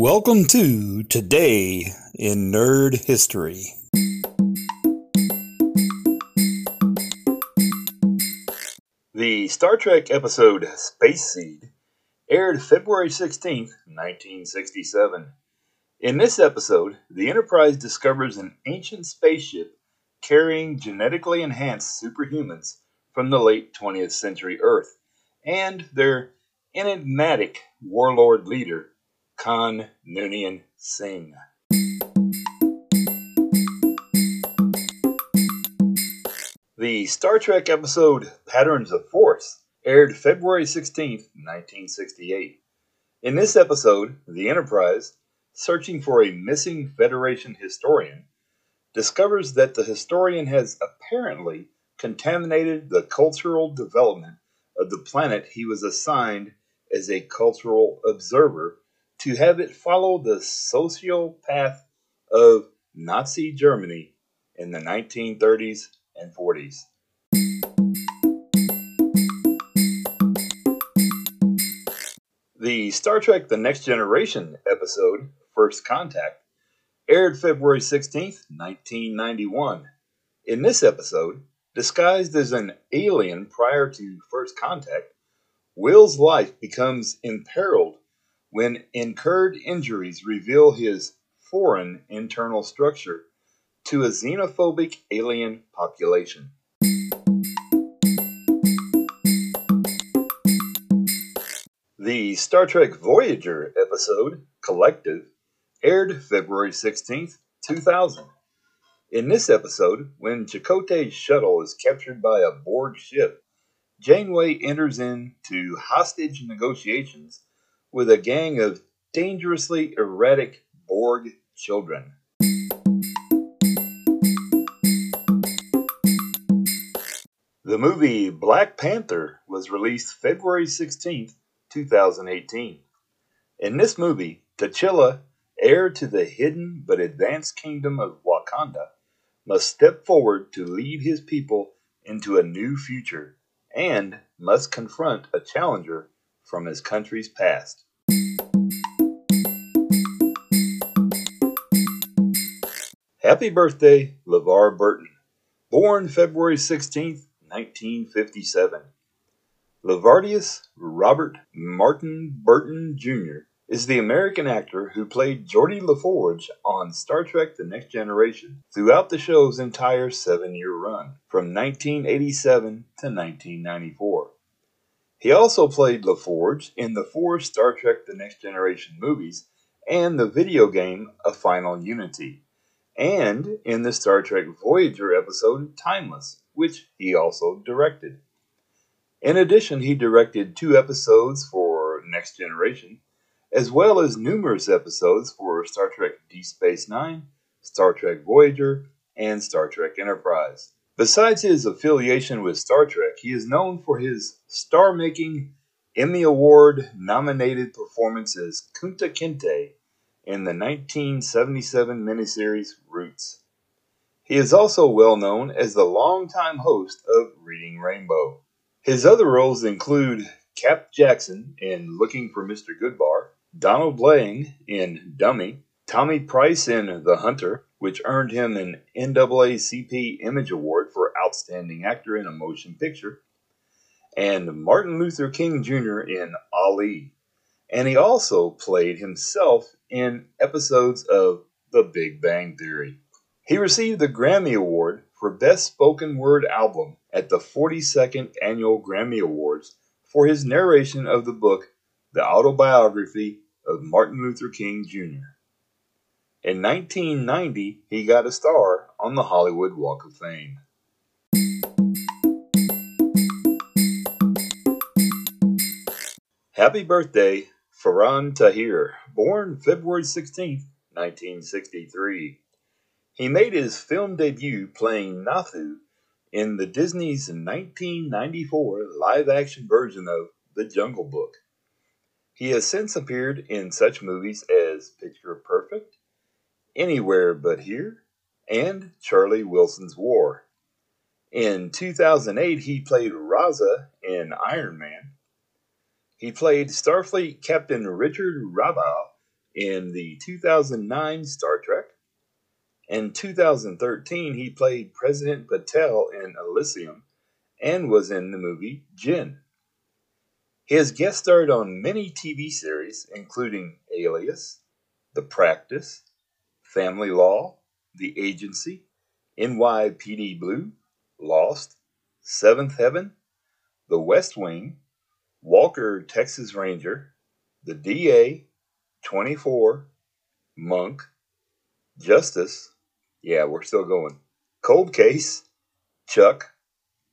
Welcome to Today in Nerd History. The Star Trek episode Space Seed aired February 16, 1967. In this episode, the Enterprise discovers an ancient spaceship carrying genetically enhanced superhumans from the late 20th century Earth and their enigmatic warlord leader, Khan Noonien Singh. The Star Trek episode Patterns of Force aired February 16, 1968. In this episode, the Enterprise, searching for a missing Federation historian, discovers that the historian has apparently contaminated the cultural development of the planet he was assigned as a cultural observer to have it follow the social path of Nazi Germany in the 1930s and 40s. The Star Trek The Next Generation episode, First Contact, aired February 16th, 1991. In this episode, disguised as an alien prior to First Contact, Will's life becomes imperiled when incurred injuries reveal his foreign internal structure to a xenophobic alien population. The Star Trek Voyager episode, Collective, aired February 16th, 2000. In this episode, when Chakotay's shuttle is captured by a Borg ship, Janeway enters into hostage negotiations with a gang of dangerously erratic Borg children. The movie Black Panther was released February 16, 2018. In this movie, T'Challa, heir to the hidden but advanced kingdom of Wakanda, must step forward to lead his people into a new future and must confront a challenger from his country's past. Happy birthday, LeVar Burton. Born February 16, 1957. Levardis Robert Martin Burton Jr. is the American actor who played Geordi LaForge on Star Trek The Next Generation throughout the show's entire seven year run, from 1987 to 1994. He also played LaForge in the four Star Trek The Next Generation movies and the video game A Final Unity, and in the Star Trek Voyager episode Timeless, which he also directed. In addition, he directed two episodes for Next Generation, as well as numerous episodes for Star Trek Deep Space Nine, Star Trek Voyager, and Star Trek Enterprise. Besides his affiliation with Star Trek, he is known for his star making, Emmy Award nominated performance as Kunta Kinte in the 1977 miniseries Roots. He is also well known as the longtime host of Reading Rainbow. His other roles include Cap Jackson in Looking for Mr. Goodbar, Donald Blaine in Dummy, Tommy Price in The Hunter, which earned him an NAACP Image Award for Outstanding Actor in a Motion Picture, and Martin Luther King Jr. in Ali. And he also played himself in episodes of The Big Bang Theory. He received the Grammy Award for Best Spoken Word Album at the 42nd Annual Grammy Awards for his narration of the book The Autobiography of Martin Luther King Jr. In 1990, he got a star on the Hollywood Walk of Fame. Happy birthday, Faran Tahir, born February 16, 1963. He made his film debut playing Nathu in the Disney's 1994 live-action version of The Jungle Book. He has since appeared in such movies as Picture Perfect, Anywhere But Here, and Charlie Wilson's War. In 2008, he played Raza in Iron Man. He played Starfleet Captain Richard Robau in the 2009 Star Trek. In 2013, he played President Patel in Elysium and was in the movie Jinn. He has guest starred on many TV series, including Alias, The Practice, Family Law, The Agency, NYPD Blue, Lost, Seventh Heaven, The West Wing, Walker, Texas Ranger, The DA, 24, Monk, Justice, yeah, we're still going, Cold Case, Chuck,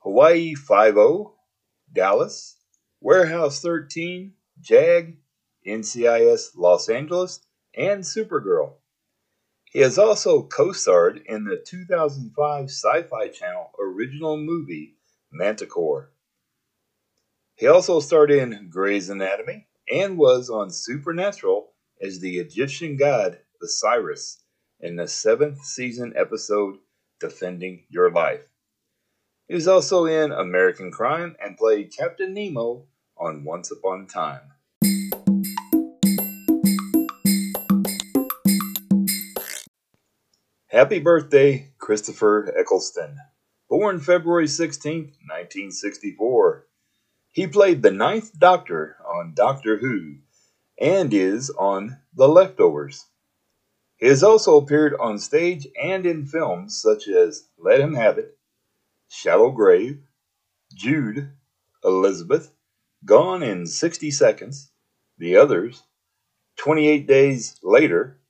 Hawaii 5 Dallas, Warehouse 13, JAG, NCIS Los Angeles, and Supergirl. He has also co starred in the 2005 Sci Fi Channel original movie Manticore. He also starred in Grey's Anatomy and was on Supernatural as the Egyptian god Osiris in the seventh season episode Defending Your Life. He was also in American Crime and played Captain Nemo on Once Upon a Time. Happy birthday, Christopher Eccleston. Born February 16, 1964. He played the Ninth Doctor on Doctor Who and is on The Leftovers. He has also appeared on stage and in films such as Let Him Have It, Shallow Grave, Jude, Elizabeth, Gone in 60 Seconds, The Others, 28 Days Later,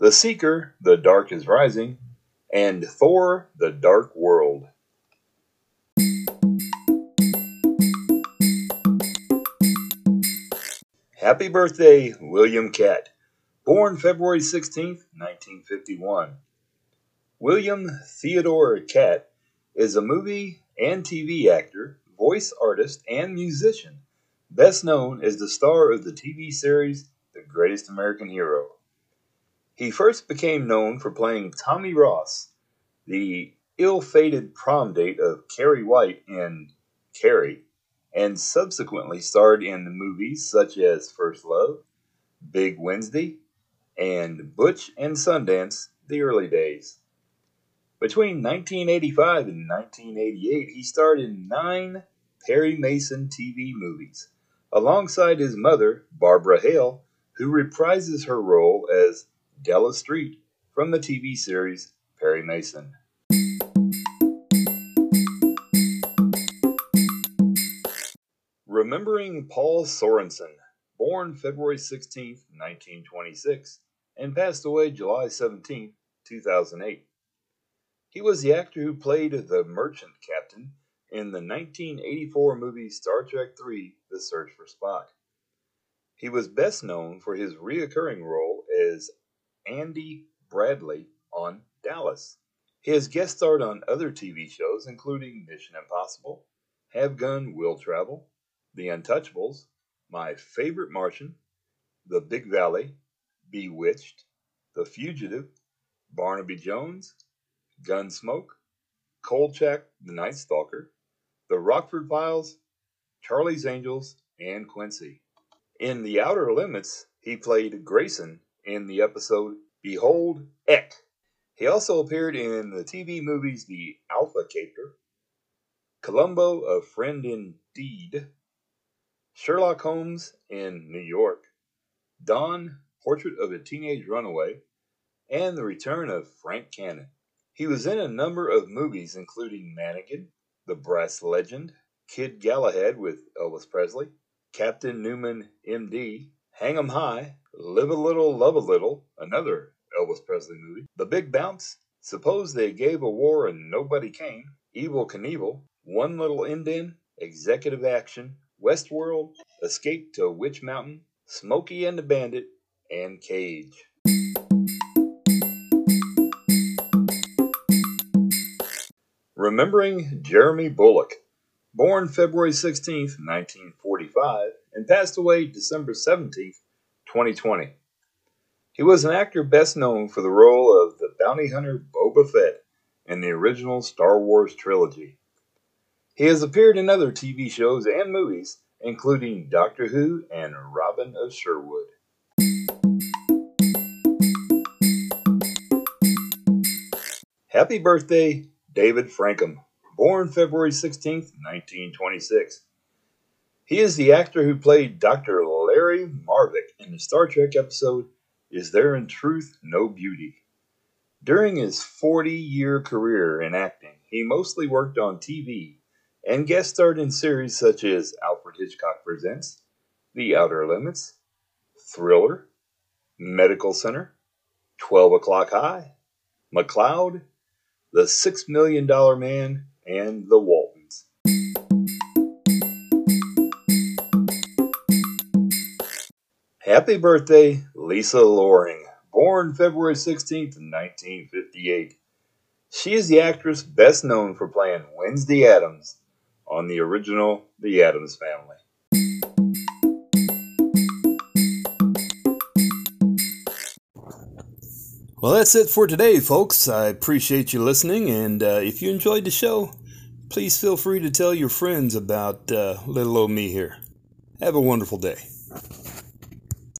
The Seeker, The Dark is Rising, and Thor, The Dark World. Happy birthday, William Katt. Born February 16, 1951. William Theodore Katt is a movie and TV actor, voice artist, and musician, best known as the star of the TV series The Greatest American Hero. He first became known for playing Tommy Ross, the ill fated prom date of Carrie White in Carrie, and subsequently starred in movies such as First Love, Big Wednesday, and Butch and Sundance The Early Days. Between 1985 and 1988, he starred in nine Perry Mason TV movies, alongside his mother, Barbara Hale, who reprises her role as Della Street from the TV series Perry Mason. Remembering Paul Sorensen, born February 16, 1926, and passed away July 17, 2008. He was the actor who played the merchant captain in the 1984 movie Star Trek III The Search for Spock. He was best known for his reoccurring role as Andy Bradley on Dallas. He has guest starred on other TV shows including Mission Impossible, Have Gun Will Travel, The Untouchables, My Favorite Martian, The Big Valley, Bewitched, The Fugitive, Barnaby Jones, Gunsmoke, Kolchak the Night Stalker, The Rockford Files, Charlie's Angels, and Quincy. In The Outer Limits, he played Grayson in the episode Behold Eck. He also appeared in the TV movies The Alpha Caper, Columbo, A Friend Indeed, Sherlock Holmes in New York, Dawn, Portrait of a Teenage Runaway, and The Return of Frank Cannon. He was in a number of movies, including Mannequin, The Brass Legend, Kid Galahad with Elvis Presley, Captain Newman, M.D., Hang 'em High, Live a Little, Love a Little, another Elvis Presley movie, The Big Bounce, Suppose They Gave a War and Nobody Came, Evel Knievel, One Little Indian, Executive Action, Westworld, Escape to Witch Mountain, Smokey and the Bandit, and Cage. Remembering Jeremy Bulloch, born February 16, 1945, and passed away December 17, 2020. He was an actor best known for the role of the bounty hunter Boba Fett in the original Star Wars trilogy. He has appeared in other TV shows and movies, including Doctor Who and Robin of Sherwood. Happy birthday, David Frankham, born February 16, 1926. He is the actor who played Dr. Marvick in the Star Trek episode Is There in Truth No Beauty? During his 40 year career in acting, he mostly worked on TV and guest starred in series such as Alfred Hitchcock Presents, The Outer Limits, Thriller, Medical Center, 12 O'Clock High, McCloud, The Six Million Dollar Man, and The Waltons. Happy birthday, Lisa Loring, born February 16th, 1958. She is the actress best known for playing Wednesday Addams on the original The Addams Family. Well, that's it for today, folks. I appreciate you listening, and uh, if you enjoyed the show, please feel free to tell your friends about uh, little old me here. Have a wonderful day.